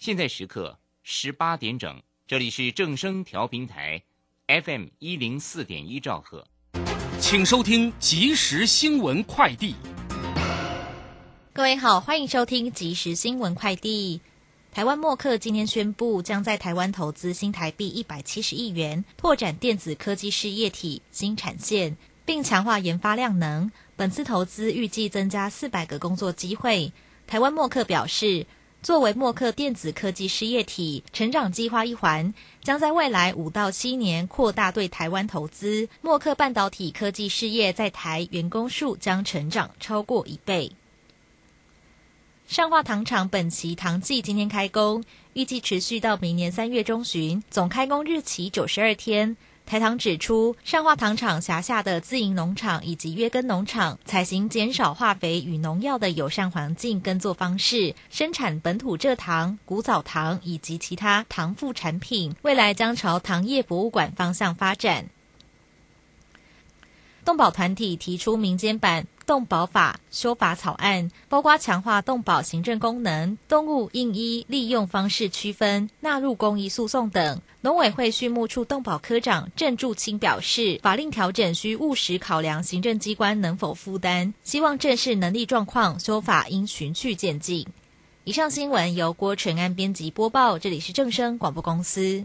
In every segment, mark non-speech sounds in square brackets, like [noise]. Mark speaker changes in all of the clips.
Speaker 1: 现在时刻十八点整，这里是正声调频台，FM 一零四点一兆赫，
Speaker 2: 请收听即时新闻快递。
Speaker 3: 各位好，欢迎收听即时新闻快递。台湾默克今天宣布，将在台湾投资新台币一百七十亿元，拓展电子科技事业体新产线，并强化研发量能。本次投资预计增加四百个工作机会。台湾默克表示，作为默克电子科技事业体成长计划一环，将在未来五到七年扩大对台湾投资。默克半导体科技事业在台员工数将成长超过一倍。上化糖厂本期糖季今天开工，预计持续到明年三月中旬，总开工日期九十二天。台糖指出，上化糖厂辖下的自营农场以及约根农场，采行减少化肥与农药的友善环境耕作方式，生产本土蔗糖、古早糖以及其他糖副产品，未来将朝糖业博物馆方向发展。动保团体提出民间版动保法修法草案，包括强化动保行政功能、动物应依利用方式区分、纳入公益诉讼等。农委会畜牧处动保科长郑柱清表示，法令调整需务实考量行政机关能否负担，希望正视能力状况，修法应循序渐进。以上新闻由郭纯安编辑播报，这里是正声广播公司。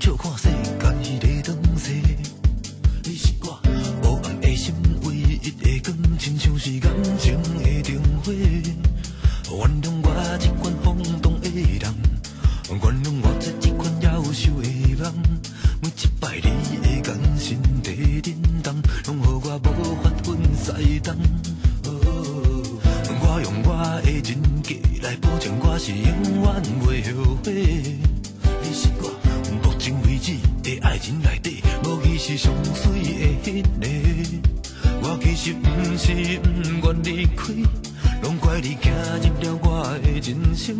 Speaker 4: 拢怪你走入了我的人生。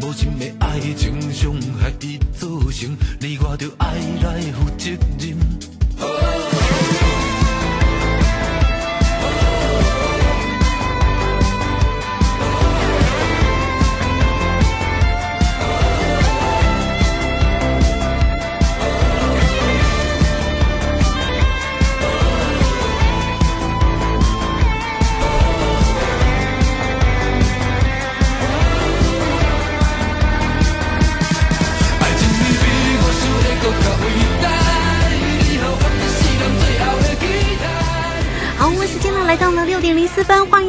Speaker 4: 无情的爱情伤害伊造成，你我着爱来负责任。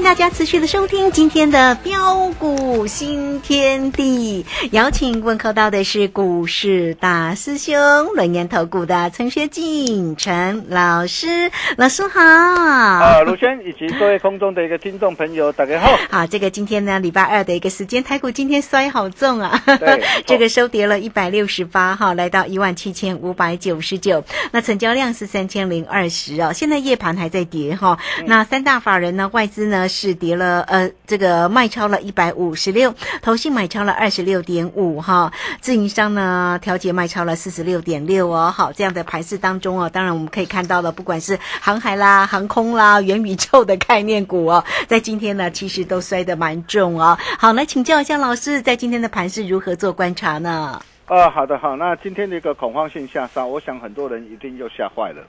Speaker 5: 大家持续的收听今天的标股新天地，邀请问候到的是股市大师兄轮研投股的陈学进陈老师，老师好。
Speaker 6: 啊，卢轩以及各位空中的一个听众朋友，大家好。
Speaker 5: 好，这个今天呢，礼拜二的一个时间，台股今天摔好重啊，
Speaker 6: 对，[laughs]
Speaker 5: 这个收跌了一百六十八哈，来到一万七千五百九十九，那成交量是三千零二十哦，现在夜盘还在跌哈，那三大法人呢，外资呢是跌了，呃，这个卖超了一百五十六，投信买超了二十六点五哈，自营商呢调节卖超了四十六点六哦。好，这样的盘势当中哦，当然我们可以看到了，不管是航海啦、航空啦、元宇宙的概念股哦，在今天呢其实都摔得蛮重哦。好，来请教一下老师，在今天的盘势如何做观察呢？
Speaker 6: 呃，好的，好，那今天的一个恐慌性下杀，我想很多人一定又吓坏了。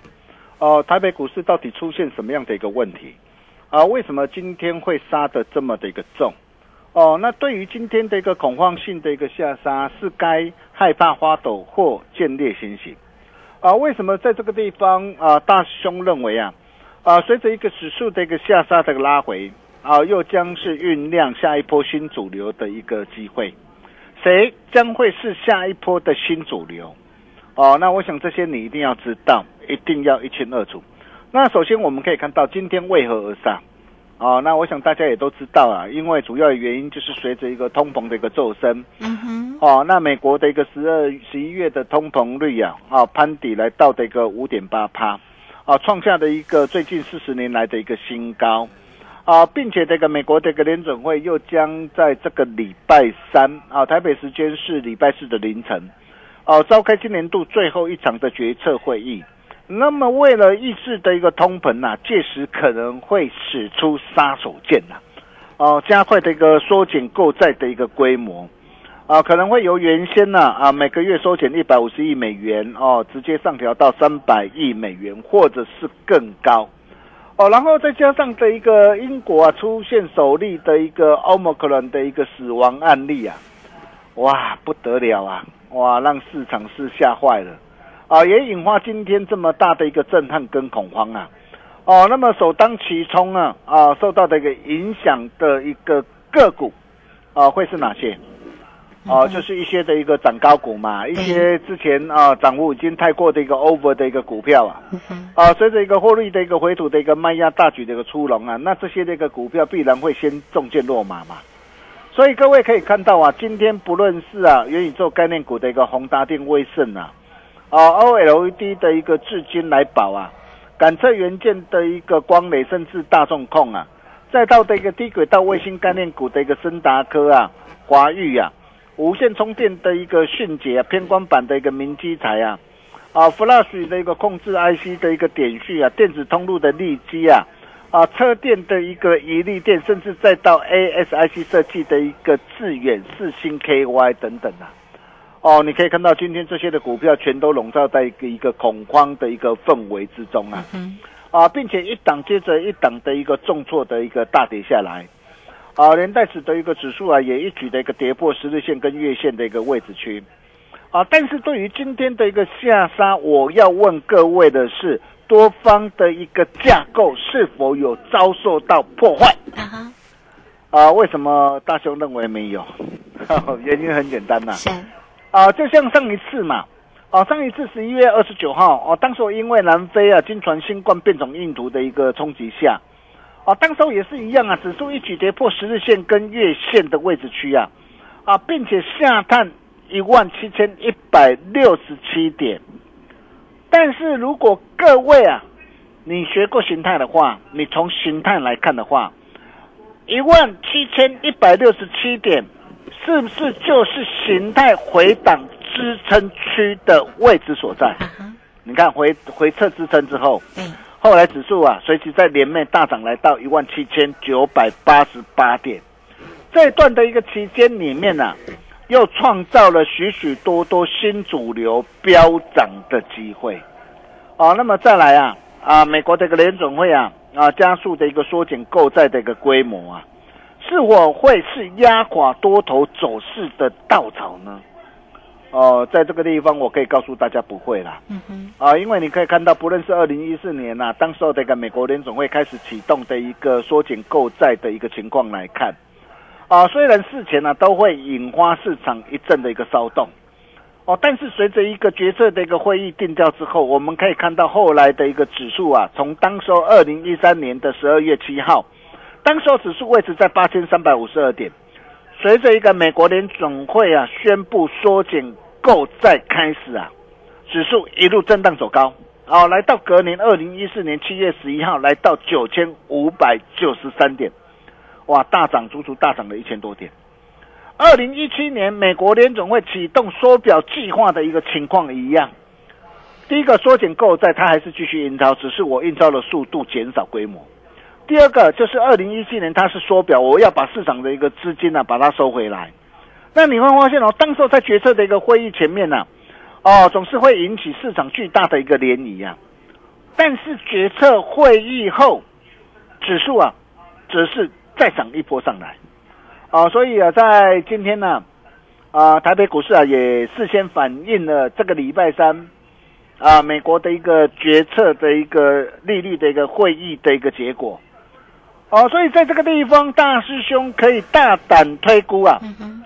Speaker 6: 哦、台北股市到底出现什么样的一个问题？啊、为什么今天会杀的这么的一个重？哦，那对于今天的一个恐慌性的一个下杀，是该害怕花抖或见猎先行？啊、为什么在这个地方啊、大师兄认为啊，啊、随着一个指数的一个下杀的一个拉回，啊、又将是酝酿下一波新主流的一个机会。谁将会是下一波的新主流？哦，那我想这些你一定要知道，一定要一清二楚。那首先我们可以看到今天为何而上？哦，那我想大家也都知道啊，因为主要的原因就是随着一个通膨的一个骤升，
Speaker 5: 嗯哼，
Speaker 6: 哦，那美国的一个十二、十一月的通膨率啊，啊攀底来到的一个五点八趴，啊创下的一个最近四十年来的一个新高，啊，并且这个美国的一个联准会又将在这个礼拜三啊，台北时间是礼拜四的凌晨，哦、召开今年度最后一场的决策会议。那么，为了抑制的一个通膨呐、届时可能会使出杀手锏呐、哦、加快的一个缩减购债的一个规模，啊，可能会由原先呢啊每个月缩减一百五十亿美元哦，直接上调到三百亿美元，或者是更高，哦，然后再加上的一个英国啊出现首例的一个 Omicron 的一个死亡案例啊，哇，不得了啊，哇，让市场是吓坏了。啊，也引发今天这么大的一个震撼跟恐慌啊！哦，那么首当其冲啊啊，受到的一个影响的一个个股啊，会是哪些？哦、就是一些的一个涨高股嘛，一些之前啊涨幅已经太过的一个 over 的一个股票啊，啊，随着一个获利的一个回吐的一个卖压大举的一个出笼啊，那这些的一个股票必然会先中箭落马嘛。所以各位可以看到啊，今天不论是啊元宇宙概念股的一个宏达电、威盛啊，啊 OLED 的一个至今来宝啊，感测元件的一个光磊，甚至大众控啊，再到的一个低轨道卫星概念股的一个森达科啊、华域啊，无线充电的一个迅捷啊，偏光板的一个明基材啊，啊 Flash 的一个控制 IC 的一个点序啊，电子通路的利基啊。啊，车电的一个一力电，甚至再到 ASIC 设计的一个致远、四星 KY 等等啊。哦，你可以看到今天这些的股票全都笼罩在一个一个恐慌的一个氛围之中啊。啊，并且一档接着一档的一个重挫的一个大跌下来，啊，连带使得一个指数啊也一举的一个跌破十日线跟月线的一个位置区，啊，但是对于今天的一个下杀，我要问各位的是，多方的一个架构是否有遭受到破坏？
Speaker 5: 啊
Speaker 6: 为什么大雄认为没有？[laughs] 原因很简单呐、
Speaker 5: 是，
Speaker 6: 啊，就像上一次嘛，啊，上一次十一月二十九号，哦、当时候因为南非啊经传新冠变种病毒的一个冲击下，啊，当时也是一样啊，指数一举跌破十日线跟月线的位置区啊，啊，并且下探一万七千一百六十七点。但是如果各位啊，你学过形态的话，你从形态来看的话，一万七千一百六十七点，是不是就是形态回档支撑区的位置所在？
Speaker 5: 啊，
Speaker 6: 你看回回撤支撑之后，
Speaker 5: 嗯，
Speaker 6: 后来指数啊随即在连袂大涨来到一万七千九百八十八点，这一段的一个期间里面呢、啊，又创造了许许多多新主流飙涨的机会。哦，那么再来啊啊，美国的一个联准会啊啊加速的一个缩减购债的一个规模啊，是否会是压垮多头走势的稻草呢？哦，在这个地方我可以告诉大家不会啦。
Speaker 5: 嗯哼，
Speaker 6: 啊，因为你可以看到，不论是二零一四年呐、当时候的一个美国联总会开始启动的一个缩减购债的一个情况来看，啊，虽然事前呢、都会引发市场一阵的一个骚动，哦，但是随着一个决策的一个会议定调之后，我们可以看到后来的一个指数啊，从当时候二零一三年的十二月七号，当时指数位置在八千三百五十二点，随着一个美国联总会啊宣布缩减购债开始啊。指数一路震荡走高哦，来到隔年二零一四年七月十一号，来到九千五百九十三点，哇，大涨足足大涨了一千多点。二零一七年美国联总会启动缩表计划的一个情况一样，第一个缩减购债，它还是继续印钞，只是我印钞的速度减少规模。第二个就是二零一七年它是缩表，我要把市场的一个资金呢、把它收回来。那你会发现哦，当时候在决策的一个会议前面呢、哦，总是会引起市场巨大的一个涟漪啊。但是决策会议后，指数啊，只是再涨一波上来，啊，所以啊，在今天呢，啊，台北股市啊也事先反映了这个礼拜三啊，美国的一个决策的一个利率的一个会议的一个结果，哦，所以在这个地方，大师兄可以大胆推估啊，
Speaker 5: 嗯，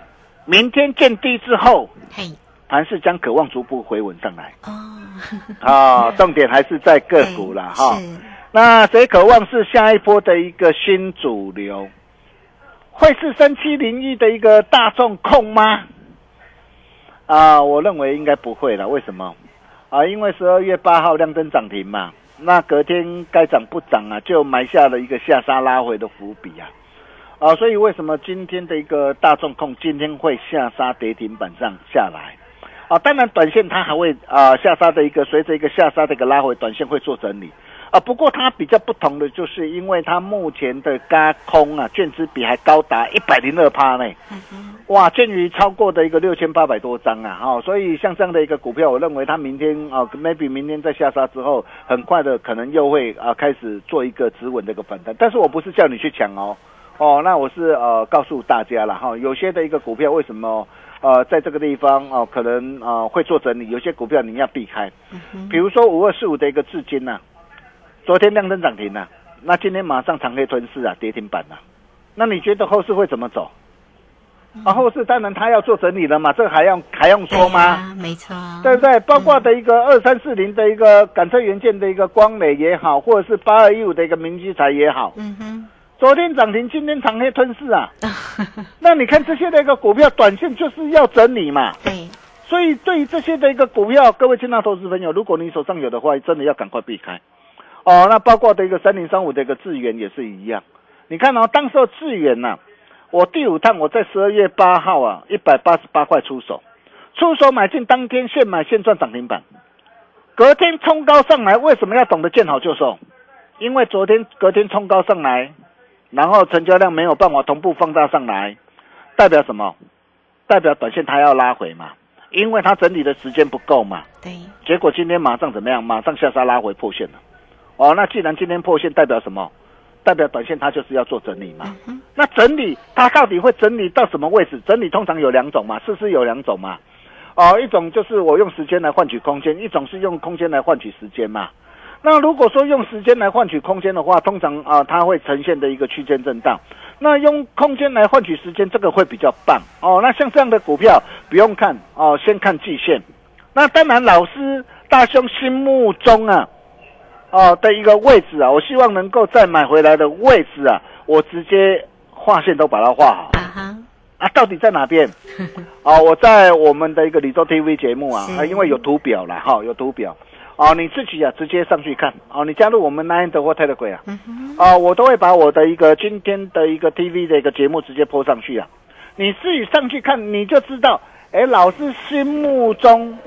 Speaker 6: 明天见低之后，
Speaker 5: 嘿，
Speaker 6: 盘势将渴望逐步回稳上来。
Speaker 5: 哦，[laughs]
Speaker 6: 啊，重点还是在个股了哈。那谁渴望是下一波的一个新主流？会是三七零一的一个大众控吗？啊，我认为应该不会了。为什么？啊，因为十二月八号亮灯涨停嘛，那隔天该涨不涨啊，就埋下了一个下杀拉回的伏笔啊。啊，所以为什么今天的一个大众控今天会下杀跌停板上下来？啊，当然短线它还会啊下杀的一个，随着一个下杀的一个拉回，短线会做整理。啊，不过它比较不同的就是，因为它目前的加空啊，券资比还高达一百零二趴呢。哇，鉴于超过的一个六千八百多张啊，哈、所以像这样的一个股票，我认为它明天啊，maybe 明天在下杀之后，很快的可能又会啊开始做一个止稳的一个反弹。但是我不是叫你去抢哦，哦，那我是呃告诉大家了哈、有些的一个股票为什么呃在这个地方哦、可能呃会做整理，有些股票你要避开，比如说五二四五的一个至今呐、昨天亮灯涨停呐、那今天马上长黑吞噬啊，跌停板啊、那你觉得后市会怎么走？啊，后市当然它要做整理了嘛，这个还用还用说吗？
Speaker 5: 没错，
Speaker 6: 对不对？包括的一个二三四零的一个感测元件的一个光美也好，或者是八二一五的一个明基材也好，
Speaker 5: 嗯哼，
Speaker 6: 昨天涨停，今天长黑吞噬啊。[laughs] 那你看这些的一个股票，短线就是要整理嘛。
Speaker 5: 对，
Speaker 6: 所以对于这些的一个股票，各位亲爱投资朋友，如果你手上有的话，真的要赶快避开。哦，那包括的一个三零三五的一个智源也是一样。你看哦，当时候智源呐、我第五趟我在十二月八号啊，一百八十八块出手，出手买进当天现买现赚涨停板，隔天冲高上来，为什么要懂得见好就收？因为昨天隔天冲高上来，然后成交量没有办法同步放大上来，代表什么？代表短线它要拉回嘛，因为它整理的时间不够嘛。
Speaker 5: 对，
Speaker 6: 结果今天马上怎么样？马上下杀拉回破线了。哦，那既然今天破线，代表什么？代表短线它就是要做整理嘛。那整理它到底会整理到什么位置？整理通常有两种嘛，事实有两种嘛。哦，一种就是我用时间来换取空间，一种是用空间来换取时间嘛。那如果说用时间来换取空间的话，通常啊、它会呈现的一个区间震荡。那用空间来换取时间，这个会比较棒哦。那像这样的股票不用看哦，先看季线。那当然，老师大兄心目中啊，哦的一个位置啊，我希望能够再买回来的位置啊，我直接画线都把它画好
Speaker 5: 啊哈，
Speaker 6: 啊，到底在哪边？[laughs] 哦，我在我们的一个李州 TV 节目啊，啊因为有图表了哈、有图表。哦，你自己啊，直接上去看哦。你加入我们 Nine 的或 Telegram 啊，
Speaker 5: 嗯哼，
Speaker 6: 啊，我都会把我的一个今天的一个 TV 的一个节目直接播上去啊。你自己上去看，你就知道，哎，老师心目中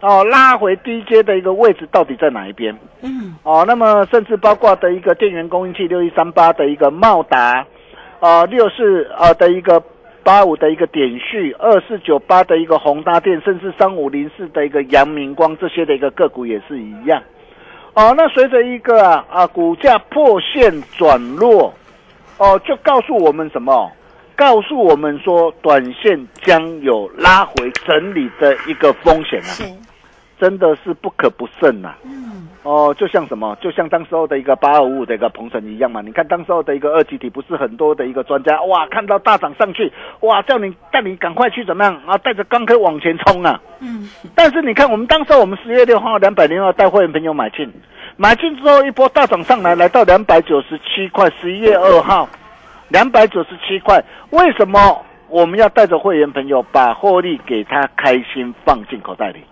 Speaker 6: 哦拉回低阶的一个位置到底在哪一边？
Speaker 5: 嗯，
Speaker 6: 哦，那么甚至包括的一个电源供应器六一三八的一个茂达，呃六四呃的一个八五的一个点序，二四九八的一个宏达电，甚至三五零四的一个阳明光这些的一个个股也是一样。哦，那随着一个啊啊股价破线转弱，哦，就告诉我们什么？告诉我们说，短线将有拉回整理的一个风险啊！
Speaker 5: 是，
Speaker 6: 真的是不可不慎呐、
Speaker 5: 嗯，
Speaker 6: 哦，就像什么，就像当时候的一个八二五五的一个鹏程一样嘛。你看当时候的一个二级体，不是很多的一个专家哇，看到大涨上去，哇，叫你带你赶快去怎么样啊，带着钢科往前冲啊。
Speaker 5: 嗯，
Speaker 6: 但是你看，我们当时候我们十月六号两百零二带会员朋友买进，买进之后一波大涨上来，来到两百九十七块，十一月二号两百九十七块，为什么我们要带着会员朋友把获利给他开心放进口袋里？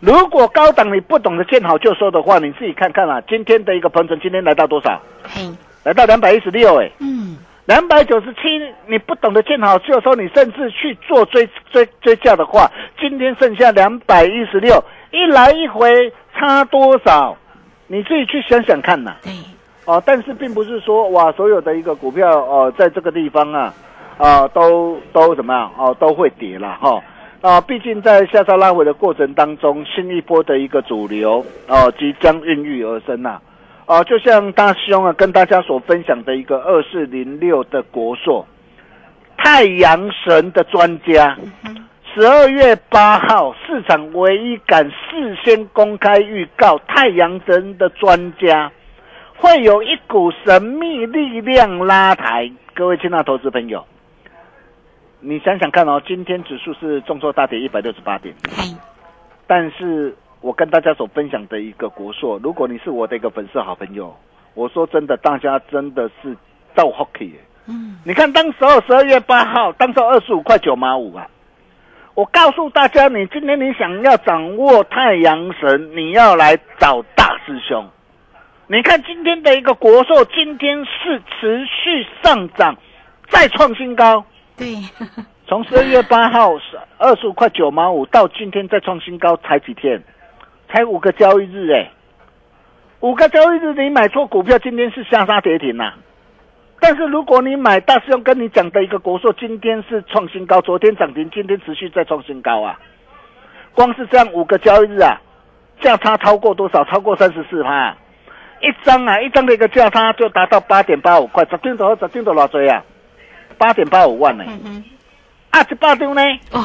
Speaker 6: 如果高档你不懂得见好就收的话，你自己看看啊，今天的一个鹏程今天来到多少？
Speaker 5: 嘿，
Speaker 6: 来到两百一十六，哎，
Speaker 5: 嗯，
Speaker 6: 两百九十七，你不懂得见好就收，你甚至去做追追追价的话，今天剩下两百一十六，一来一回差多少？你自己去想想看呐、
Speaker 5: 对，
Speaker 6: 哦，但是并不是说哇，所有的一个股票哦，在这个地方啊，啊，都都怎么样哦，都会跌了哈。啊，毕竟在下杀拉回的过程当中，新一波的一个主流哦，即将孕育而生呐、啊。就像大兄啊跟大家所分享的一个二四零六的国硕，太阳神的专家，十二月八号市场唯一敢事先公开预告太阳神的专家。会有一股神秘力量拉抬，各位亲爱的投资朋友，你想想看哦，今天指数是重挫大跌一百六十八点，
Speaker 5: 嘿，
Speaker 6: 但是我跟大家所分享的一个国硕，如果你是我的一个粉丝好朋友，我说真的，大家真的是到 hockey 耶
Speaker 5: 嗯，
Speaker 6: 你看，当时候十二月八号，当时二十五块九毛五啊。我告诉大家，你今天你想要掌握太阳神，你要来找大师兄。你看今天的一个国硕，今天是持续上涨，再创新高。
Speaker 5: 对，[laughs]
Speaker 6: 从十二月八号是二十五块九毛五到今天再创新高，才几天？才五个交易日哎、五个交易日你买错股票，今天是下杀跌停呐、但是如果你买大师兄跟你讲的一个国寿，今天是创新高，昨天涨停，今天持续再创新高啊！光是这样五个交易日啊，价差超过多少？超过三十四趴，一张啊，一张的一个价差就达到八点八五块，十张多十张多偌多啊？八点八五万呢、啊，这八张呢？
Speaker 5: 哦，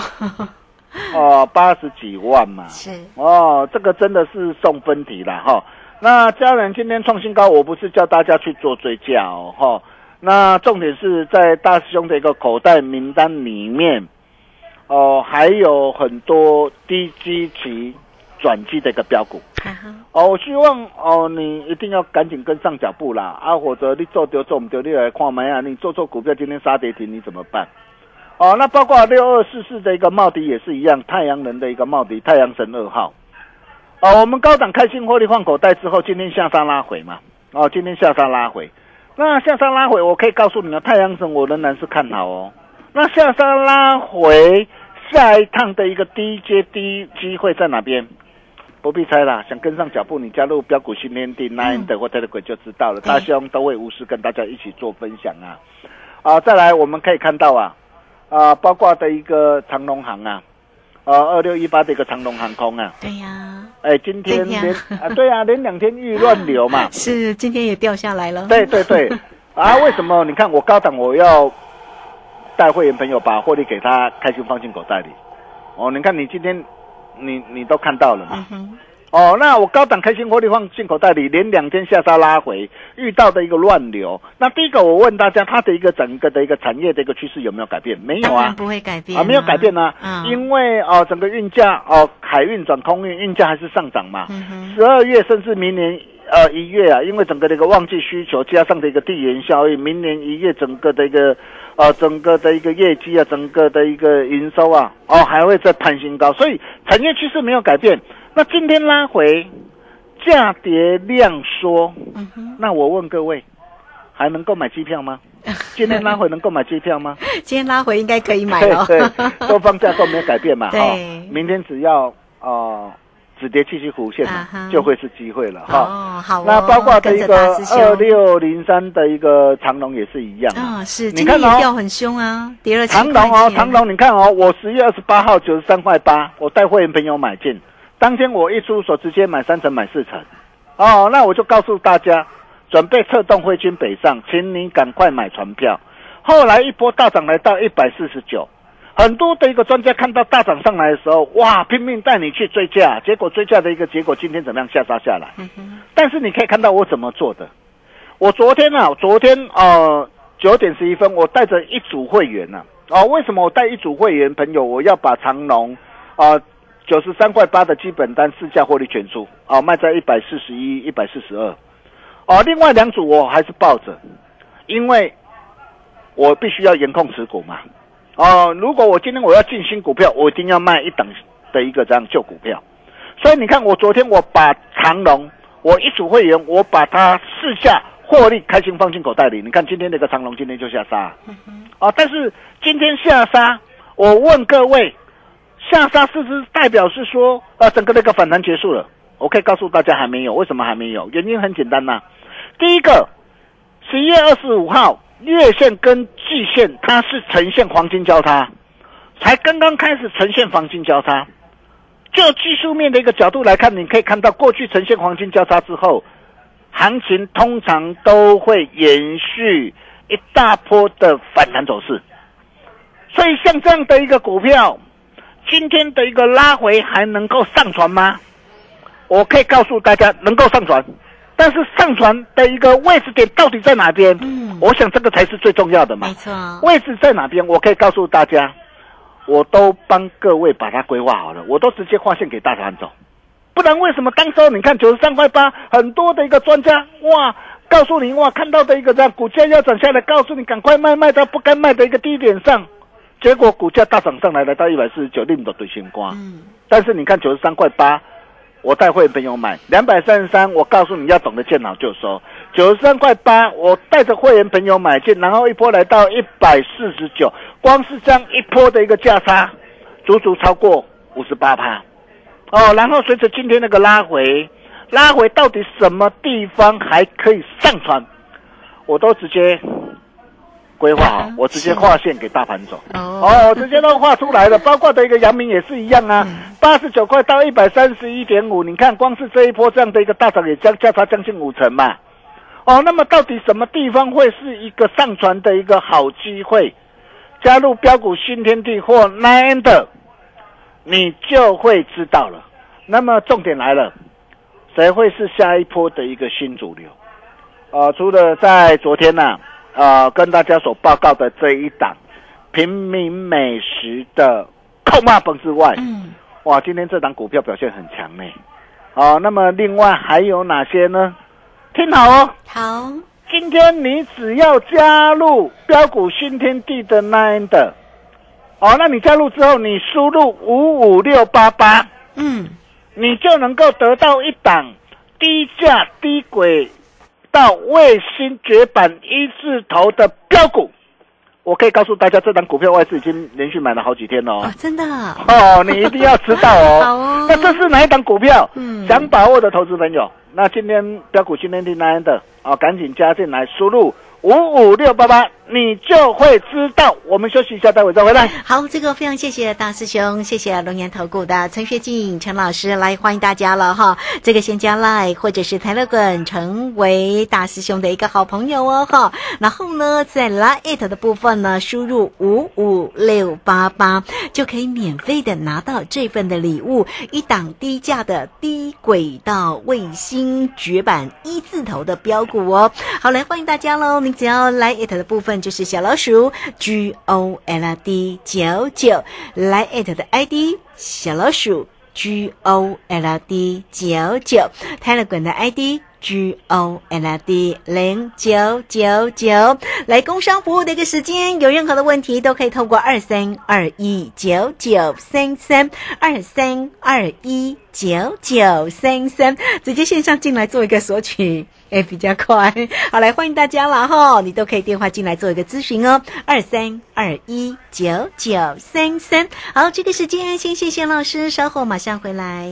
Speaker 5: [laughs]
Speaker 6: 哦，八十几万嘛。
Speaker 5: 是，
Speaker 6: 哦，这个真的是送分题了哈。那家人今天创新高，我不是叫大家去做追加哦哈。那重点是在大师兄的一个口袋名单里面，哦，还有很多低基期转机的一个标股哦。我希望哦，你一定要赶紧跟上脚步啦啊，或者你做丢做唔丢，你来看买啊。你做错股票，今天杀跌停，你怎么办？哦，那包括六二四四的一个茂迪也是一样，太阳能的一个茂迪，太阳神二号。哦，我们高档开心获利换口袋之后，今天下杀拉回嘛。哦，今天下杀拉回，那下杀拉回，我可以告诉你们，太阳神我仍然是看好哦。那下杀拉回，下一趟的一个低阶低机会在哪边？不必猜啦，想跟上脚步，你加入标股新天地 Nine 的或 Telegram 就知道了。大兄都会无私跟大家一起做分享啊。啊，再来我们可以看到啊，啊，包括的一个长龙航啊，啊，二六一八的一个长龙航空啊，
Speaker 5: 对呀，
Speaker 6: 哎，今天
Speaker 5: 今天
Speaker 6: 连啊，对啊，[laughs] 连两天遇乱流嘛，
Speaker 5: 是，今天也掉下来了，
Speaker 6: 对对对，啊，为什么？你看我高档，我要带会员朋友把获利给他开心放进口袋里。哦，你看你今天你你都看到了嘛？
Speaker 5: 嗯，
Speaker 6: 哦，那我高档开心获利放进口袋里，连两天下杀拉回，遇到的一个乱流。那第一个，我问大家，它的一个整个的一个产业的一个趋势有没有改变？没有啊，
Speaker 5: 不会改变
Speaker 6: 啊，没有改变啊，
Speaker 5: 嗯
Speaker 6: 因为哦，整个运价哦，海运转空运，运价还是上涨嘛。十二月甚至明年呃一月啊，因为整个的一个旺季需求加上的一个地缘效应，明年一月整个的一个呃整个的一个业绩啊，整个的一个营收啊，哦还会再攀新高，所以产业趋势没有改变。那今天拉回，价跌量缩，
Speaker 5: 嗯哼，
Speaker 6: 那我问各位，还能够买机票吗？[laughs] 今天拉回能够买机票吗？
Speaker 5: 今天拉回应该可以买了，
Speaker 6: 对 [laughs] 对，多方架构没有改变嘛，[laughs]
Speaker 5: 对
Speaker 6: 哈、明天只要呃止跌继续弧线
Speaker 5: 啊
Speaker 6: 就会是机会了哈。
Speaker 5: 哦，好哦，
Speaker 6: 那包括的一个二六零三的一个长龙也是一样啊。
Speaker 5: 啊，是，
Speaker 6: 你看哦
Speaker 5: 也掉很凶啊，跌了
Speaker 6: 长龙哦，长龙，你看哦，我十月二十八号九十三块八，我带会员朋友买进，当天我一出手直接买三成买四成，哦，那我就告诉大家，准备策动挥军北上，请你赶快买船票。后来一波大涨来到一百四十九，很多的一个专家看到大涨上来的时候，哇，拼命带你去追价，结果追价的一个结果，今天怎么样下杀下来？
Speaker 5: 嗯，
Speaker 6: 但是你可以看到我怎么做的。我昨天啊，昨天呃九点十一分，我带着一组会员呢、啊，哦，为什么我带一组会员朋友，我要把长隆啊九十三块八的基本单市价获利全出，啊，卖在一百四十一、一百四十二，哦，另外两组我还是抱着，因为我必须要严控持股嘛，哦，如果我今天我要进新股票，我一定要卖一等的一个这样旧股票。所以你看，我昨天我把长隆，我一组会员，我把它试下获利，开心放进口袋里。你看今天那个长隆今天就下杀，啊，但是今天下杀，我问各位，下杀是不是代表是说，呃，整个那个反弹结束了？我可以告诉大家还没有，为什么还没有？原因很简单呐、第一个，十一月二十五号月线跟季线它是呈现黄金交叉，才刚刚开始呈现黄金交叉。就技术面的一个角度来看，你可以看到过去呈现黄金交叉之后，行情通常都会延续一大波的反弹走势。所以像这样的一个股票，今天的一个拉回还能够上传吗？我可以告诉大家，能够上传，但是上传的一个位置点到底在哪边？
Speaker 5: 嗯
Speaker 6: 我想这个才是最重要的嘛
Speaker 5: 没。错，
Speaker 6: 位置在哪边？我可以告诉大家，我都帮各位把它规划好了，我都直接划线给大盘走。不然为什么当时候你看九十三块八，很多的一个专家哇，告诉你哇，看到的一个这样股价要涨下来，告诉你赶快卖，卖到不该卖的一个低点上，结果股价大涨上来，来到一百四十九，令的对新瓜。
Speaker 5: 嗯，
Speaker 6: 但是你看九十三块八，我带会员朋友买两百三十三，我告诉你要懂得见好就收。九十三块八，我带着会员朋友买进，然后一波来到一百四十九，光是这样一波的一个价差，足足超过五十八趴。哦，然后随着今天那个拉回，拉回到底什么地方还可以上传，我都直接规划好
Speaker 5: 啊，
Speaker 6: 我直接
Speaker 5: 是
Speaker 6: 划线给大盘走。
Speaker 5: 哦，
Speaker 6: 我，直接都画出来了，包括的一个阳明也是一样啊，八十九块到一百三十一点五，你看光是这一波这样的一个大涨也将价差将近五成嘛。哦，那么到底什么地方会是一个上传的一个好机会？加入标股新天地或 Nine 的，你就会知道了。那么重点来了，谁会是下一波的一个新主流？呃，除了在昨天呢、呃，跟大家所报告的这一档平民美食的扣骂本之外，
Speaker 5: 嗯，
Speaker 6: 哇，今天这档股票表现很强呢。哦，那么另外还有哪些呢？听好哦，
Speaker 5: 好，
Speaker 6: 今天你只要加入标股新天地的 Nine 的，哦，那你加入之后，你输入五五六八八，
Speaker 5: 嗯，
Speaker 6: 你就能够得到一档低价低轨到卫星绝版一字头的标股。我可以告诉大家，这档股票外资已经连续买了好几天了哦
Speaker 5: 哦。，真的，
Speaker 6: 哦，你一定要知道 [laughs]
Speaker 5: 好
Speaker 6: 哦。
Speaker 5: 哦
Speaker 6: 那这是哪一档股票？
Speaker 5: 嗯
Speaker 6: 想把握的投资朋友，那今天标股今天第三的啊，赶紧加进来，输入五五六八八，你就会知道。我们休息一下，待会再回来。
Speaker 5: 好，这个非常谢谢大师兄，谢谢龙岩投顾的陈学进陈老师来欢迎大家了哈。这个先加 Line 或者是台乐滚成为大师兄的一个好朋友哦哈。然后呢，在 Line it 的部分呢，输入五五六八八就可以免费的拿到这份的礼物，一档低价的低轨道卫星绝版一字头的标股哦。好，来欢迎大家喽！只要来 it 的部分就是小老鼠 G O L D 九九，来 it 的 ID 小老鼠 G O L D 九九，泰勒滚的 ID。G O L D 零九九九，来工商服务的一个时间，有任何的问题都可以透过二三二一九九三三二三二一九九三三直接线上进来做一个索取，哎，比较快。好，来欢迎大家了哈，你都可以电话进来做一个咨询哦，二三二一九九三三。好，这个时间先谢谢老师，稍后马上回来。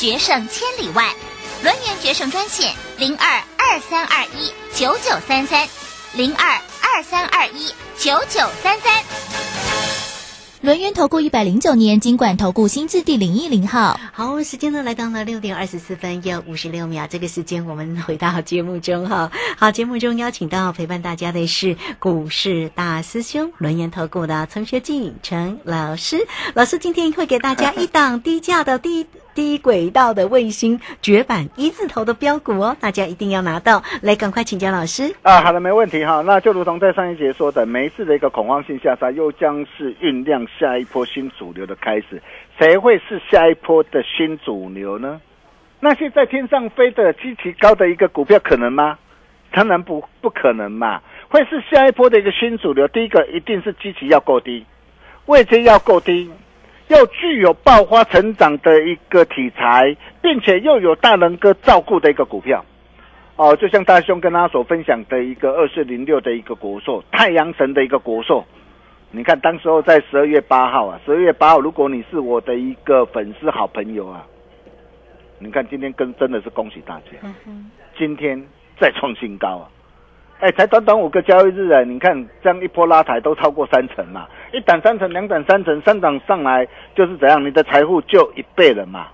Speaker 7: 决胜千里外。轮源决胜专线零二二三二一九九三三零二二三二一九九三三。
Speaker 3: 轮源投顾一百零九年金管投顾新字第零一零号。
Speaker 5: 好，时间呢来到了六点二十四分又五十六秒，这个时间我们回到节目中哈。好，节目中邀请到陪伴大家的是股市大师兄轮源投顾的陈学进陈老师，老师今天会给大家一档低价的低。低轨道的卫星绝版一字头的标股哦，大家一定要拿到，来赶快请教老师
Speaker 6: 啊！好的，没问题哈。那就如同在上一节说的，每一次的一个恐慌性下杀，又将是酝酿下一波新主流的开始。谁会是下一波的新主流呢？那些在天上飞的极其高的一个股票可能吗？当然不不可能嘛。会是下一波的一个新主流，第一个一定是基期要够低，位阶要够低。又具有爆发成长的一个题材，并且又有大人哥照顾的一个股票，哦，就像大兄跟他所分享的一个二四零六的一个国寿，太阳神的一个国寿，你看当时候在十二月八号啊，十二月八号，如果你是我的一个粉丝好朋友啊，你看今天跟真的是恭喜大家，今天再创新高啊！哎，才短短五个交易日啊！你看这样一波拉抬都超过三成嘛，一档三成，两档三成，三档上来就是怎样，你的财富就一倍了嘛。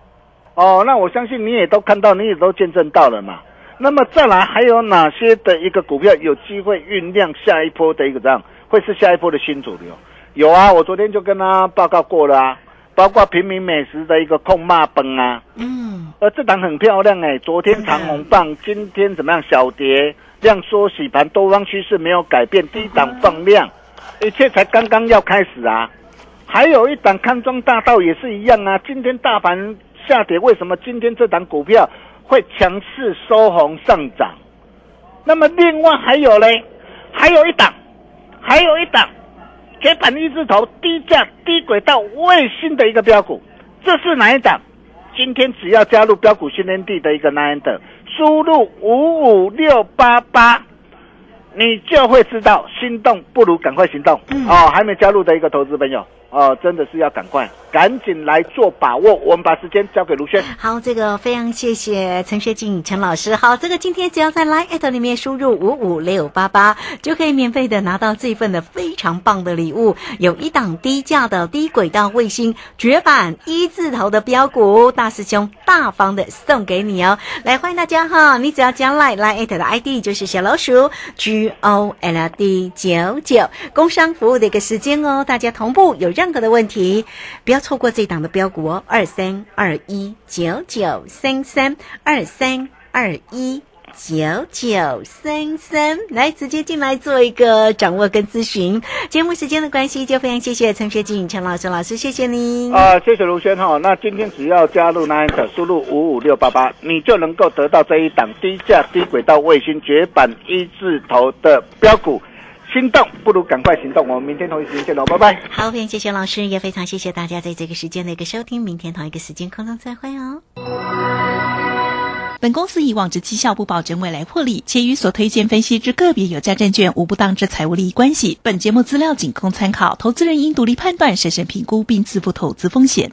Speaker 6: 哦，那我相信你也都看到，你也都见证到了嘛。那么再来还有哪些的一个股票有机会酝酿下一波的一个这样，会是下一波的新主流？有啊，我昨天就跟他报告过了啊，包括平民美食的一个控骂崩啊，嗯，呃，这档很漂亮哎，昨天长红棒，今天怎么样？小跌。量缩洗盘，多方趋势没有改变，低档放量，一切才刚刚要开始啊！还有一档康庄大道也是一样啊！今天大盘下跌，为什么今天这档股票会强势收红上涨？那么另外还有嘞，还有一档，还有一档绝版一字头低价低轨道卫星的一个标股，这是哪一档？今天只要加入标股训练地的一个 nine 的。输入五五六八八，你就会知道，心动不如赶快行动哦！还没加入的一个投资朋友。哦，真的是要赶快，赶紧来做把握。我们把时间交给卢轩。
Speaker 5: 好，这个非常谢谢陈学静陈老师。好，这个今天只要在 Line 里面输入五五六八八，就可以免费的拿到这份的非常棒的礼物。有一档低价的低轨道卫星绝版一字头的标股，大师兄大方的送给你哦。来，欢迎大家哈！你只要加 Line Line 的 ID 就是小老鼠 G O L D 九九，工商服务的一个时间哦。大家同步有。任何的问题，不要错过这档的标股哦，二三二一九九三三二三二一九九三三，来直接进来做一个掌握跟咨询。节目时间的关系，就非常谢谢陈学静陈老师老师，谢谢您
Speaker 6: 啊，谢谢卢轩哈。那今天只要加入 Nine 输入五五六八八，你就能够得到这一档低价低轨道卫星绝版一字头的标股。心动不如赶快行动，我们明天同一时间见喽，拜拜。
Speaker 5: 好，非常谢谢老师，也非常谢谢大家在这个时间的一个收听，明天同一个时间空中再会哦。
Speaker 8: 本公司以往之绩效不保证未来获利，且与所推荐分析之个别有价证券无不当之财务利益关系。本节目资料仅供参考，投资人应独立判断、审慎评估并自负投资风险。